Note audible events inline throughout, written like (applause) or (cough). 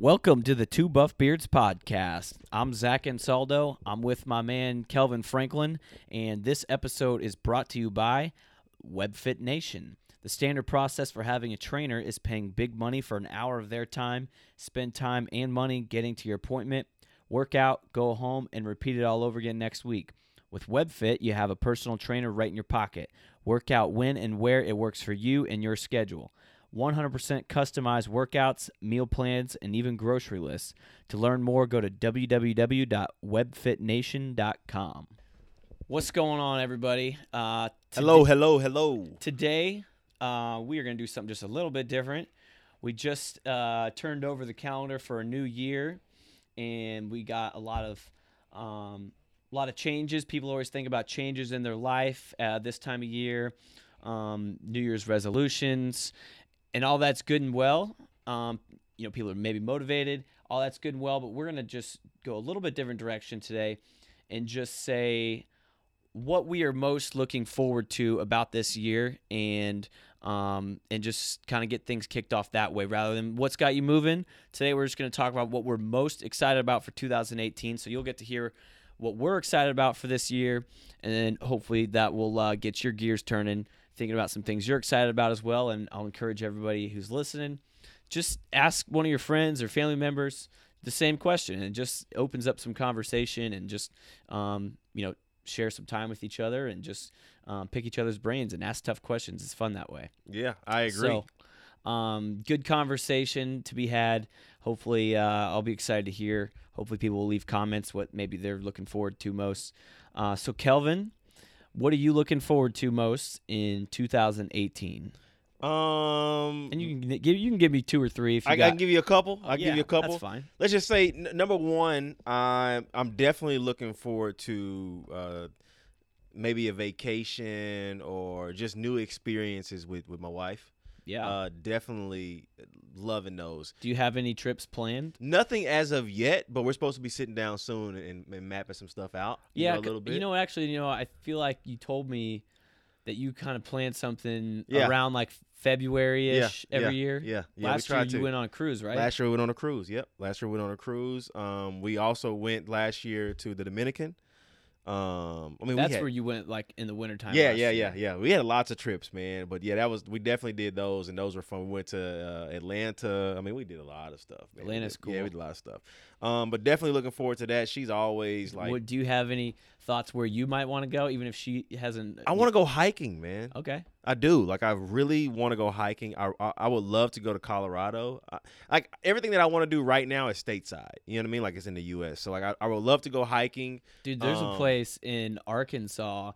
Welcome to the Two Buff Beards podcast. I'm Zach Ansaldo. I'm with my man Kelvin Franklin, and this episode is brought to you by WebFit Nation. The standard process for having a trainer is paying big money for an hour of their time, spend time and money getting to your appointment, work out, go home, and repeat it all over again next week. With WebFit, you have a personal trainer right in your pocket. Work out when and where it works for you and your schedule. 100% customized workouts, meal plans, and even grocery lists. To learn more, go to www.webfitnation.com. What's going on, everybody? Uh, Hello, hello, hello. Today, uh, we are going to do something just a little bit different. We just uh, turned over the calendar for a new year, and we got a lot of um, a lot of changes. People always think about changes in their life uh, this time of year, um, New Year's resolutions, and all that's good and well. Um, you know, people are maybe motivated. All that's good and well, but we're to just go a little bit different direction today, and just say what we are most looking forward to about this year and um, and just kind of get things kicked off that way rather than what's got you moving. Today we're just to talk about what we're most excited about for 2018. So you'll get to hear what we're excited about for this year, and then hopefully that will uh, get your gears turning, thinking about some things you're excited about as well. And I'll encourage everybody who's listening, just ask one of your friends or family members the same question, and it just opens up some conversation and just um, you know share some time with each other and just um, pick each other's brains and ask tough questions. It's fun that way. Yeah, I agree. So, um, good conversation to be had. Hopefully, uh, I'll be excited to hear. Hopefully, people will leave comments what maybe they're looking forward to most. Uh, so, Kelvin, what are you looking forward to most in 2018? um, And you can give you can give me two or three if you I, I got. can give you a couple. I Yeah, give you a couple. That's fine. Let's just say n- number one, I'm I'm definitely looking forward to uh, maybe a vacation or just new experiences with with my wife. Yeah. Uh, definitely loving those. Do you have any trips planned? Nothing as of yet, but we're supposed to be sitting down soon and, and mapping some stuff out. you Yeah, know, a little bit. You know, actually, you know, I feel like you told me that you kind of planned something Yeah. around like February ish yeah, every yeah, year. Yeah, yeah. Last year you to. went on a cruise, right? Last year we went on a cruise. Yep. Last year we went on a cruise. Um, we also went last year to the Dominican. Um, I mean, That's we had, where you went like in the wintertime. yeah, yeah, year. yeah, yeah. We had lots of trips, man. But yeah, that was we definitely did those, and those were fun. We went to uh, Atlanta. I mean, we did a lot of stuff. Man. Atlanta's did- Yeah, cool. we did a lot of stuff. Um, but definitely looking forward to that. She's always like, What, do you have any thoughts where you might want to go, even if she hasn't? I want to go hiking, man. Okay. I do. Like I really want to go hiking. I, I I would love to go to Colorado. I, like everything that I want to do right now is stateside. You know what I mean? Like it's in the U.S. So like I, I would love to go hiking. Dude, there's a Um, place in Arkansas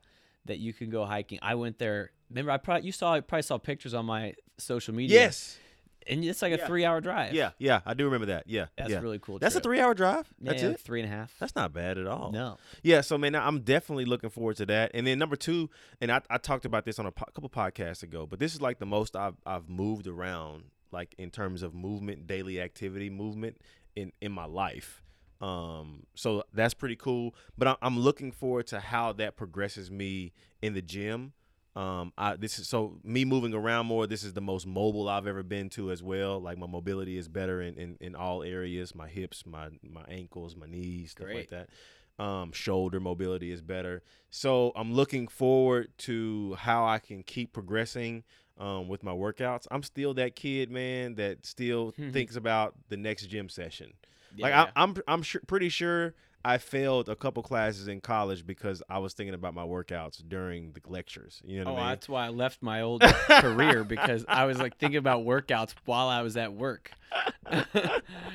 that you can go hiking. I went there. Remember, I probably you saw I probably saw pictures on my social media. Yes. And it's like a Yeah. three hour drive. Yeah. Yeah. I do remember that. Yeah. that's yeah. really cool. That's a three-hour drive. That's yeah, it. Three and a half. That's not bad at all. no. Yeah, so man, I'm definitely looking forward to that. And then number two, and I, I talked about this on a po- couple podcasts ago, but this is like the most I've I've moved around, like in terms of movement, daily activity, movement in in my life. Um, so that's pretty cool. But I, I'm looking forward to how that progresses me in the gym. Um, I this is so me moving around more. This is the most mobile I've ever been to as well. Like my mobility is better in in, in all areas. My hips, my my ankles, my knees, stuff like that um, shoulder mobility is better. So I'm looking forward to how I can keep progressing um, with my workouts. I'm still that kid, man, that still (laughs) thinks about the next gym session. like Yeah. I, I'm, I'm sure, pretty sure I failed a couple classes in college because I was thinking about my workouts during the lectures. You know Oh, what I oh, mean? that's why I left my old (laughs) career because I was like thinking about workouts while I was at work. (laughs) and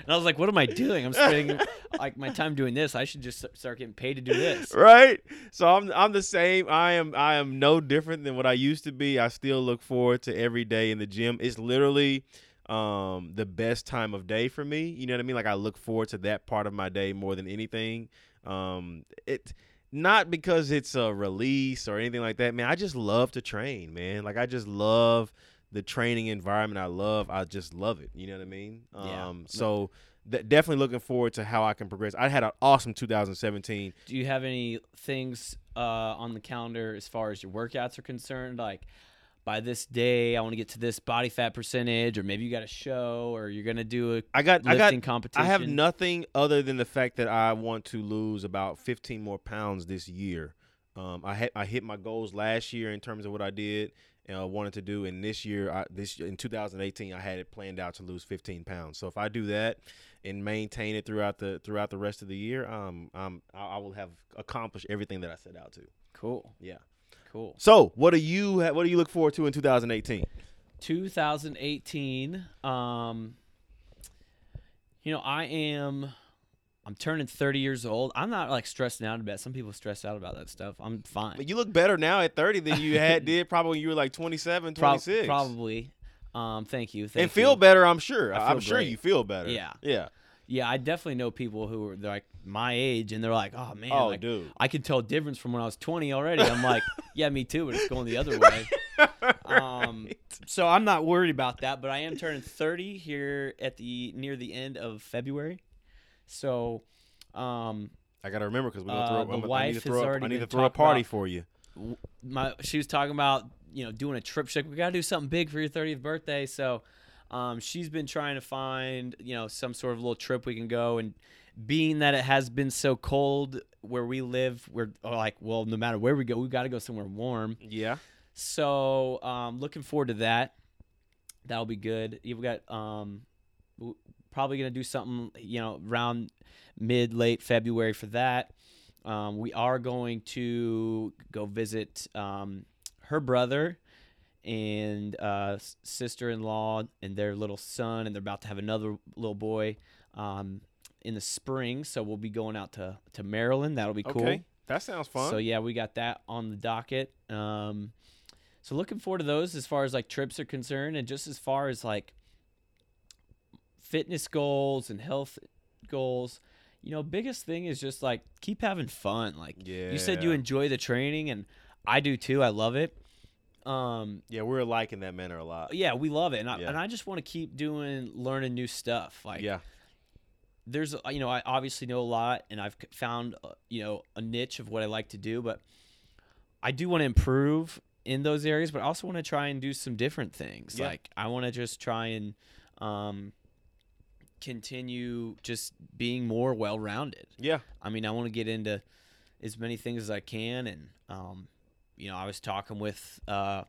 I was like, what am I doing? I'm spending like my time doing this. I should just start getting paid to do this. right so i'm i'm the same i am i am no different than what i used to be i still look forward to every day in the gym it's literally um the best time of day for me you know what i mean? Like i look forward to that part of my day more than anything. Um it not because it's a release or anything like that man. I just love to train man. Like i just love the training environment. I love i just love it you know what i mean? Yeah. um so th- definitely looking forward to how i can progress. I had an awesome 2017 Do you have any things uh, on the calendar as far as your workouts are concerned? Like, by this day I want to get to this body fat percentage, or maybe you got a show, or you're gonna do a I got I got competition. I have nothing other than the fact that I want to lose about 15 more pounds this year. Um, I had I hit my goals last year in terms of what I did and I wanted to do, and this year, I, this in 2018, I had it planned out to lose 15 pounds. So if I do that and maintain it throughout the throughout the rest of the year, um, um, I, I will have accomplished everything that I set out to. Cool, Yeah. Cool. So what do you ha- what do you look forward to in 2018? 2018. Um, you know, I am. I'm turning 30 years old. I'm not like stressing out about. it. Some people stress out about that stuff. I'm fine. But you look better now at 30 than you had (laughs) did probably when you were like 27, Prob- 26. probably. Um, thank you. Thank and feel you. better, I'm sure. I I'm feel sure you feel better. Yeah. Yeah. Yeah, I definitely know people who they're like my age, and they're like, "Oh man, oh, like, dude. I can tell difference from when I was 20 already." I'm like, (laughs) "Yeah, me too," but it's going the other way. (laughs) Um, so I'm not worried about that, but I am turning 30 here at the near the end of February. So, um, I gotta remember because we're gonna Uh, throw. the I'm, I need wife to throw. I need to throw a party about- for you. my she was talking about you know doing a trip. She's like, "We gotta do something big for your 30th birthday." So, um, she's been trying to find you know some sort of little trip we can go and. Being that it has been so cold where we live, we're like, well, no matter where we go, we got to go somewhere warm. Yeah. So, um, looking forward to that. That'll be good. You've got um, probably gonna do something, you know, around mid late February for that. Um, we are going to go visit um, her brother and uh, sister-in-law and their little son, and they're about to have another little boy um, in the spring. So we'll be going out to to Maryland. That'll be cool. Okay. That sounds fun. So yeah, we got that on the docket. Um, so looking forward to those as far as like trips are concerned, and just as far as like fitness goals and health goals. You know, biggest thing is just like keep having fun. Like yeah. you said, you enjoy the training, and I do too. I love it. Um, Yeah, we're alike in that manner a lot. yeah, we love it, and I, Yeah. and I just want to keep doing, learning new stuff. Like yeah. There's you know I obviously know a lot and I've found uh, you know a niche of what I like to do, but I do want to improve in those areas, but I also want to try and do some different things. Yeah. Like I want to just try and um, continue just being more well-rounded. Yeah. I mean, I want to get into as many things as I can, and um, you know, I was talking with uh,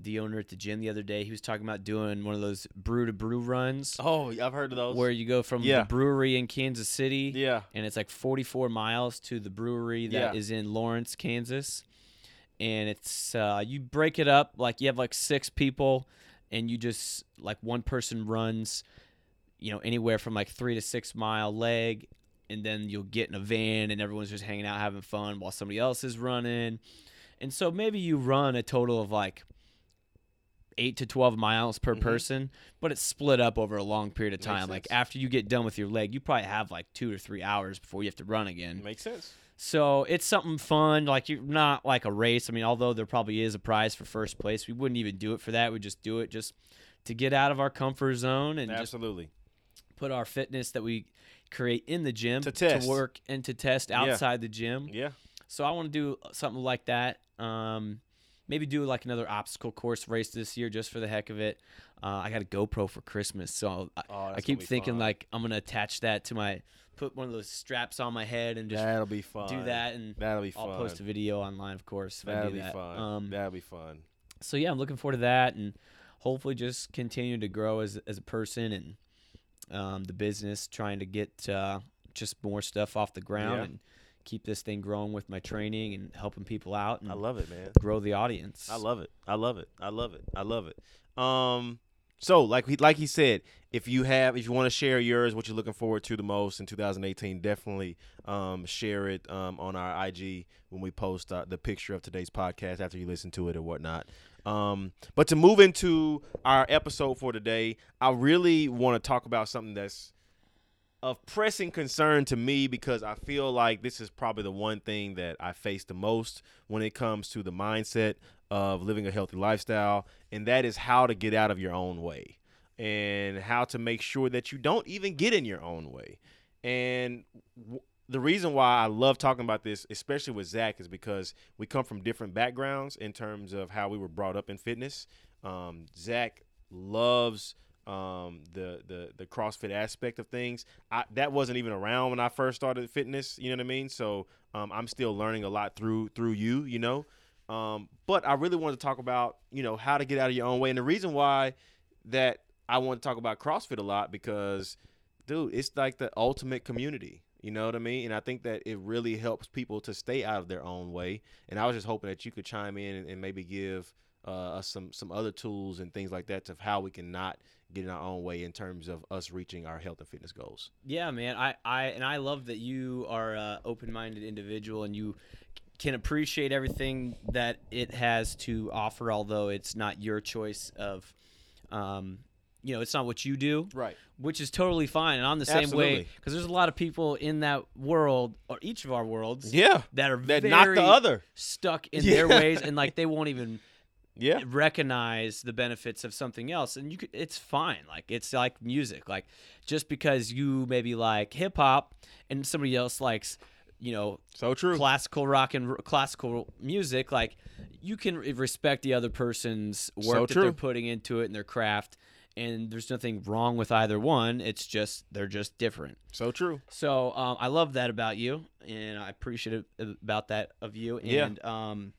the owner at the gym the other day. He was talking about doing one of those brew to brew runs Oh, I've heard of those. where you go from Yeah. the brewery in Kansas City yeah. and it's like 44 miles to the brewery that is Yeah. in Lawrence, Kansas. And it's uh, you break it up like you have like six people, and you just like one person runs, you know, anywhere from like three to six mile leg, and then you'll get in a van and everyone's just hanging out having fun while somebody else is running, and so maybe you run a total of like eight to 12 miles per Mhm. person, but it's split up over a long period of time. Like after you get done with your leg, you probably have like two or three hours before you have to run again. Makes sense. So it's something fun. Like you're not like a race. I mean, although there probably is a prize for first place, we wouldn't even do it for that. We just do it just to get out of our comfort zone and Absolutely. put our fitness that we create in the gym To test. work and to test Yeah. outside the gym. Yeah. So I want to do something like that. Um, maybe do like another obstacle course race this year just for the heck of it. Uh, I got a GoPro for Christmas, so I, Oh, I keep thinking fun. like I'm gonna attach that to my put one of those straps on my head and just that'll be fun. do that and That'll be fun. I'll post a video online, of course, That'll be that. fun. Um, That'll be fun. so yeah, I'm looking forward to that, and hopefully just continue to grow as as a person and um, the business, trying to get uh, just more stuff off the ground Yeah. and keep this thing growing with my training and helping people out and I love it, man. grow the audience. I love it. I love it. I love it. I love it. Um, so like he like he said, if you have if you want to share yours, what you're looking forward to the most in 2018, definitely um share it um on our IG when we post uh, the picture of today's podcast after you listen to it or whatnot. Um, but to move into our episode for today, I really want to talk about something that's of pressing concern to me because I feel like this is probably the one thing that I face the most when it comes to the mindset of living a healthy lifestyle, and that is how to get out of your own way and how to make sure that you don't even get in your own way. And w- the reason why I love talking about this, especially with Zach, is because we come from different backgrounds in terms of how we were brought up in fitness. Um, Zach loves um, the the the CrossFit aspect of things. I, that wasn't even around when I first started fitness. You know what I mean? So um, I'm still learning a lot through through you. You know, um, but I really wanted to talk about you know how to get out of your own way, and the reason why that I want to talk about CrossFit a lot because, dude, it's like the ultimate community. You know what I mean? And I think that it really helps people to stay out of their own way. And I was just hoping that you could chime in and, and maybe give uh, us some some other tools and things like that of how we can not get in our own way in terms of us reaching our health and fitness goals. Yeah, man. I, I and I love that you are a open-minded individual and you can appreciate everything that it has to offer, although it's not your choice of, um, you know, it's not what you do, Right. which is totally fine. And I'm the same way because there's a lot of people in that world or each of our worlds Yeah. that are That very not the other. stuck in (laughs) Yeah. their ways and like they won't even Yeah. recognize the benefits of something else and you could it's fine like it's like music like just because you maybe like hip hop and somebody else likes you know So true. classical rock and r- classical music like you can respect the other person's work So that they're putting into it and their craft and there's nothing wrong with either one it's just they're just different So true. so um, I love that about you, and I appreciate it about that of you. Yeah. And um,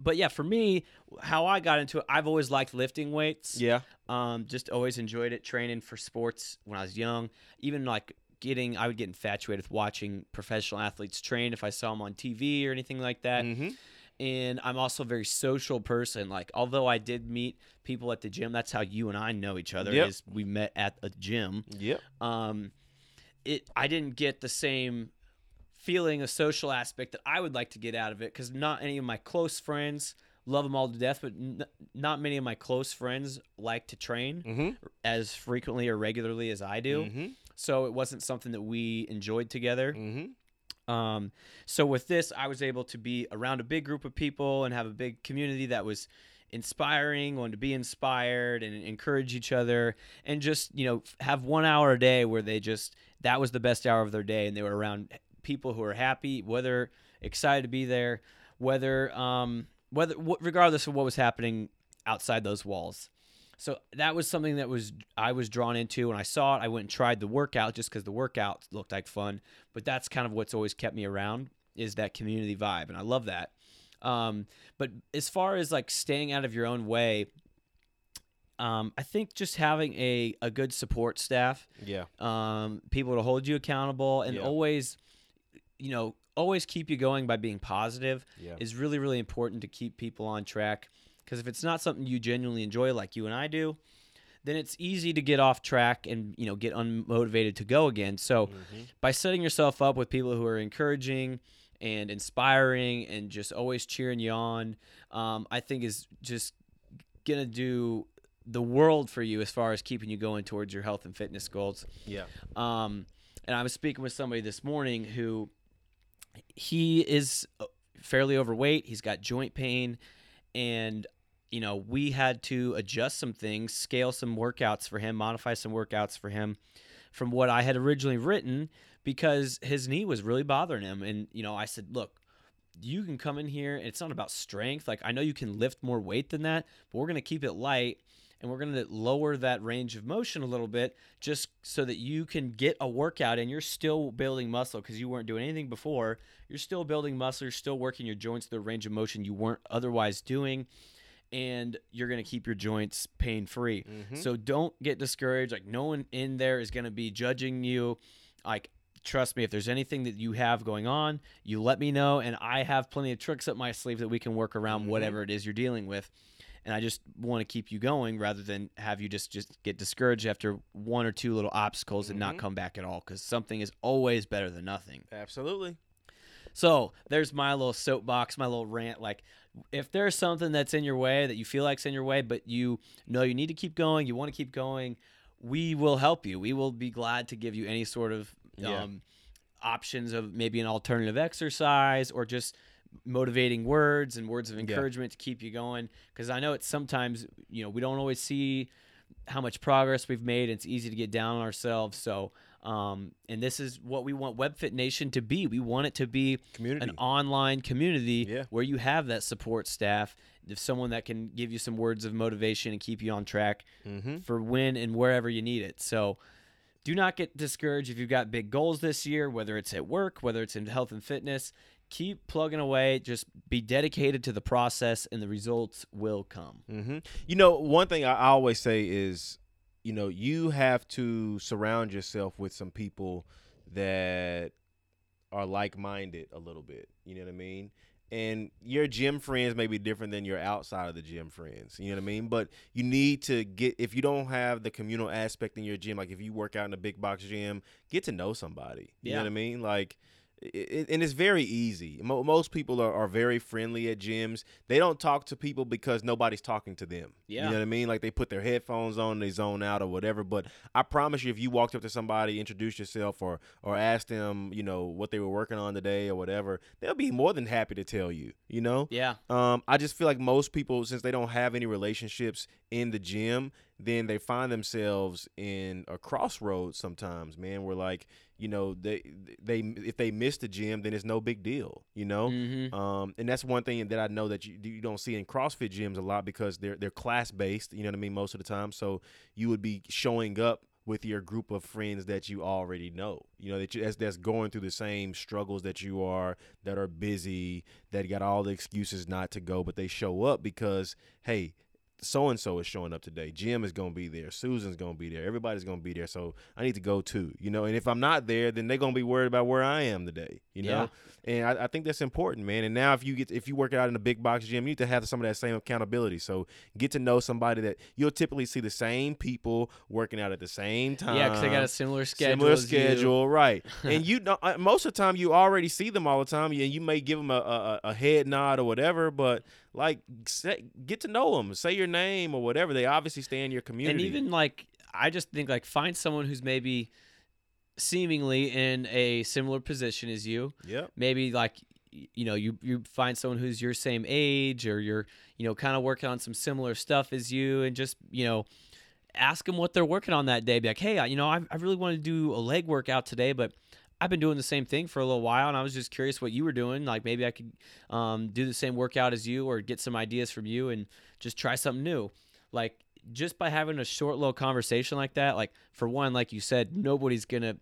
but yeah, for me, how I got into it, I've always liked lifting weights. Yeah. Um, just always enjoyed it. Training for sports when I was young, even like getting, I would get infatuated with watching professional athletes train if I saw them on TV or anything like that Mm-hmm. and I'm also a very social person. Like, although I did meet people at the gym, that's how you and I know each other. Yep. Is we met at a gym. Yep. Um, it I didn't get the same feeling, a social aspect that I would like to get out of it because not any of my close friends love them all to death, but n- not many of my close friends like to train Mm-hmm. as frequently or regularly as I do. Mm-hmm. So it wasn't something that we enjoyed together. Mm-hmm. Um, so with this, I was able to be around a big group of people and have a big community that was inspiring, wanted to be inspired and encourage each other, and just you know have one hour a day where they just that was the best hour of their day, and they were around people who are happy, whether excited to be there, whether um, whether wh- regardless of what was happening outside those walls. So that was something that was I was drawn into when I saw it. I went and tried the workout just because the workout looked like fun. But that's kind of what's always kept me around is that community vibe, and I love that. Um, but as far as like staying out of your own way, um, I think just having a, a good support staff, Yeah. um, people to hold you accountable, and Yeah. always, you know, always keep you going by being positive Yeah. is really really important to keep people on track because if it's not something you genuinely enjoy like you and I do then it's easy to get off track and you know get unmotivated to go again so Mm-hmm. by setting yourself up with people who are encouraging and inspiring and just always cheering you on um, I think is just gonna do the world for you as far as keeping you going towards your health and fitness goals Yeah. um, and I was speaking with somebody this morning who he is uh, fairly overweight. He's got joint pain, and you know we had to adjust some things, scale some workouts for him, modify some workouts for him from what I had originally written because his knee was really bothering him. And you know I said, look. You can come in here. and It's not about strength. Like I know you can lift more weight than that, but we're gonna keep it light and we're going to lower that range of motion a little bit just so that you can get a workout and you're still building muscle because you weren't doing anything before. You're still building muscle, you're still working your joints to the range of motion you weren't otherwise doing, and you're going to keep your joints pain free. Mhm. So don't get discouraged. Like, no one in there is going to be judging you. Like, trust me, if there's anything that you have going on, you let me know, and I have plenty of tricks up my sleeve that we can work around Mhm. whatever it is you're dealing with and I just want to keep you going rather than have you just just get discouraged after one or two little obstacles and not Mhm. come back at all because something is always better than nothing. Absolutely. So there's my little soapbox, my little rant. Like, if there's something that's in your way that you feel like's in your way, but you know you need to keep going, you want to keep going, we will help you. We will be glad to give you any sort of Yeah. um, options of maybe an alternative exercise or just motivating words and words of Yeah. encouragement to keep you going. Because I know it's sometimes you know we don't always see how much progress we've made. It's easy to get down on ourselves. So Um, and this is what we want WebFit Nation to be. We want it to be Community. an online community Yeah. where you have that support staff, if someone that can give you some words of motivation and keep you on track mm-hmm. for when and wherever you need it. So do not get discouraged if you've got big goals this year, whether it's at work, whether it's in health and fitness. Keep plugging away. Just be dedicated to the process, and the results will come. Mm-hmm. You know, one thing I always say is, you know, you have to surround yourself with some people that are like-minded a little bit. You know what I mean? And your gym friends may be different than your outside of the gym friends. You know what I mean? But you need to get if you don't have the communal aspect in your gym, like if you work out in a big box gym, get to know somebody. You know Yeah. what I mean? Like it, and it's very easy. Mo- most people are, are very friendly at gyms. They don't talk to people because nobody's talking to them. Yeah. You know what I mean? Like they put their headphones on, they zone out or whatever. But I promise you, if you walked up to somebody, introduced yourself, or or asked them, you know, what they were working on today or whatever, they'll be more than happy to tell you. You know? Yeah. Um, I just feel like most people, since they don't have any relationships in the gym, then they find themselves in a crossroads sometimes, man. Where like, you know, they they if they miss the gym, then it's no big deal, you know. hmm Um, and that's one thing that I know that you you don't see in CrossFit gyms a lot because they're they're class based. You know what I mean? Most of the time, so you would be showing up with your group of friends that you already know. You know that you, that's, that's going through the same struggles that you are, that are busy, that got all the excuses not to go, but they show up because hey. So and so is showing up today. Jim is gonna be there. Susan's gonna be there. Everybody's gonna be there. So I need to go too. You know. And if I'm not there, then they're gonna be worried about where I am today. You know. And I, I think that's important, man. And now if you get if you work out in a big box gym, you need to have some of that same accountability. So get to know somebody that you'll typically see the same people working out at the same time. Yeah, because they got a similar schedule. Similar as you. schedule, right? (laughs) and you know, uh, most of the time you already see them all the time, and you may give them a, a, a head nod or whatever. But like, say, get to know them, say your name or whatever. They obviously stay in your community. And even like, I just think like find someone who's maybe seemingly in a similar position as you. yep, maybe like you know you you find someone who's your same age or you're you know kind of working on some similar stuff as you and just you know ask them what they're working on that day be like hey I- you know I, I really want to do a leg workout today but i've been doing the same thing for a little while and i was just curious what you were doing like maybe i could um, do the same workout as you or get some ideas from you and just try something new like just by having a short little conversation like that like for one like you said nobody's gonna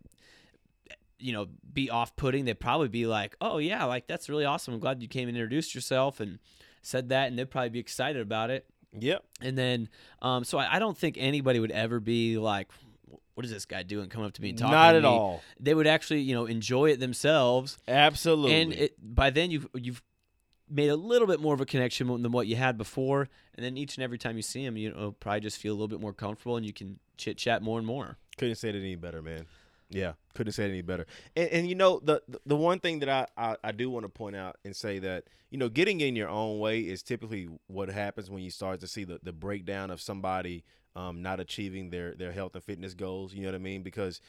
you know, be off putting, they'd probably be like, oh, yeah, like that's really awesome. I'm glad you came and introduced yourself and said that. And they'd probably be excited about it. yep, And then, um, so I, I don't think anybody would ever be like, what is this guy doing coming up to me and talking not to at me? all. They would actually, you know, enjoy it themselves. Absolutely. And it, by then you've, you've made a little bit more of a connection than what you had before. And then each and every time you see them, you know, probably just feel a little bit more comfortable and you can chit chat more and more. Couldn't say it any better, man. Yeah, couldn't say it any better. And, and you know the the- the one thing that I, I I do want to point out and say that you know getting in your own way is typically what happens when you start to see the the breakdown of somebody um, not achieving their their health and fitness goals. You know what I mean? Because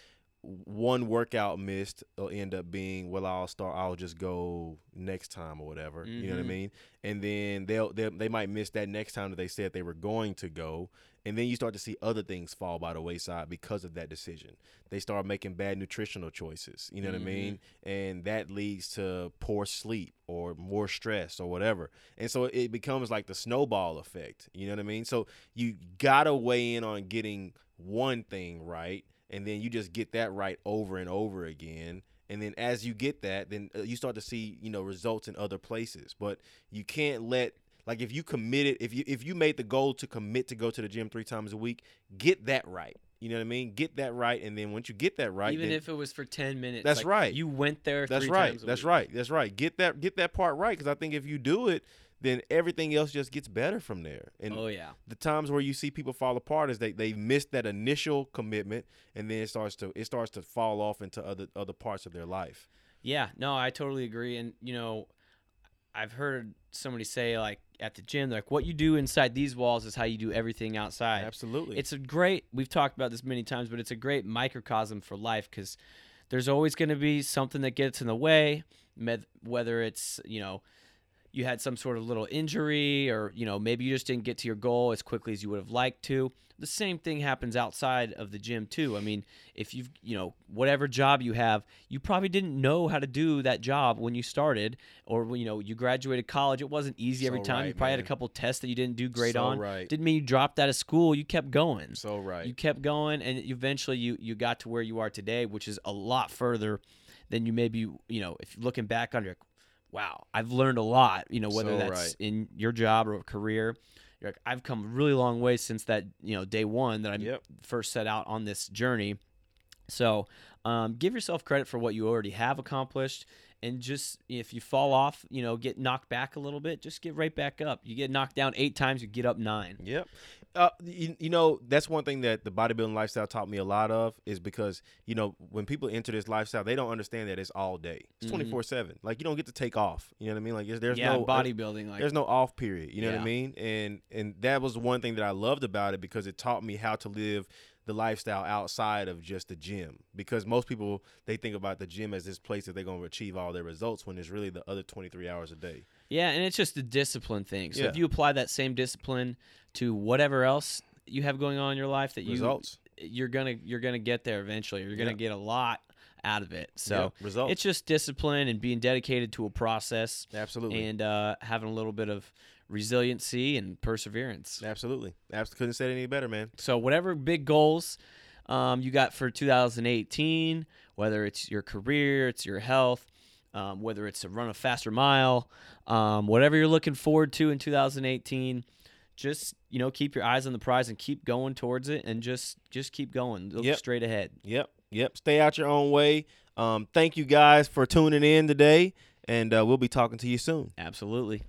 one workout missed will end up being well I'll start I'll just go next time or whatever you know what I Mhm. mean? And then they'll, they'll they might miss that next time that they said they were going to go and then you start to see other things fall by the wayside because of that decision. They start making bad nutritional choices you know what I mean? And that leads to poor sleep or more stress or whatever. And so it becomes like the snowball effect you know what I mean? So you gotta weigh in on getting one thing right and then you just get that right over and over again. And then as you get that then uh, you start to see you know results in other places. But you can't let like if you committed if you if you made the goal to commit to go to the gym three times a week get that right. You know what i mean? Get that right. And then once you get that right Even then- if it was for 10 minutes. That's like, right. You went there that's three right. that's week. right. That's right. Get that get that part right. Because i think if you do it then everything else just gets better from there and Oh, yeah. the times where you see people fall apart is they they missed that initial commitment and then it starts to it starts to fall off into other other parts of their life Yeah, no, I totally agree. And you know, I've heard somebody say like at the gym, like what you do inside these walls is how you do everything outside. absolutely It's a great. We've talked about this many times, but it's a great microcosm for life because there's always going to be something that gets in the way. Whether it's you know you had some sort of little injury or you know maybe you just didn't get to your goal as quickly as you would have liked to. The same thing happens outside of the gym too. I mean if you've you know whatever job you have you probably didn't know how to do that job when you started or when you know you graduated college. It wasn't easy every So time. You right, probably had a couple tests that you didn't do great So on. right. didn't mean you dropped out of school. You kept going. So right. you kept going and eventually you you got to where you are today which is a lot further than you maybe you know if you're looking back on your wow i've learned a lot you know whether So that's right. in your job or career you're like i've come a really long way since that you know day one that i Yep. first set out on this journey so um, give yourself credit for what you already have accomplished and just if you fall off you know get knocked back a little bit just get right back up you get knocked down eight times you get up nine Yep. Uh, you, you know, that's one thing that the bodybuilding lifestyle taught me a lot of is because, you know, when people enter this lifestyle, they don't understand that it's all day. It's Mhm. 24 7. Like, you don't get to take off. You know what I mean? Like, there's, there's yeah no. bodybuilding like there's no off period. You know what I mean? And and that was one thing that I loved about it because it taught me how to live the lifestyle outside of just the gym. Because most people they think about the gym as this place that they're going to achieve all their results when it's really the other 23 hours a day. Yeah, and it's just a discipline thing. So if you apply that same discipline to whatever else you have going on in your life that you Results. you're gonna you're gonna get there eventually. You're gonna Yeah. get a lot out of it. So Yeah, results. it's just discipline and being dedicated to a process Absolutely. and uh, having a little bit of resiliency and perseverance. Absolutely. Abs- couldn't say it any better, man. So whatever big goals um, you got for 2018, whether it's your career, it's your health, um, whether it's to run a faster mile, um, whatever you're looking forward to in 2018, just you know keep your eyes on the prize and keep going towards it, and just just keep going. Look Yep. straight ahead. Yep, yep. Stay out your own way. Um, thank you guys for tuning in today, and uh, we'll be talking to you soon. Absolutely.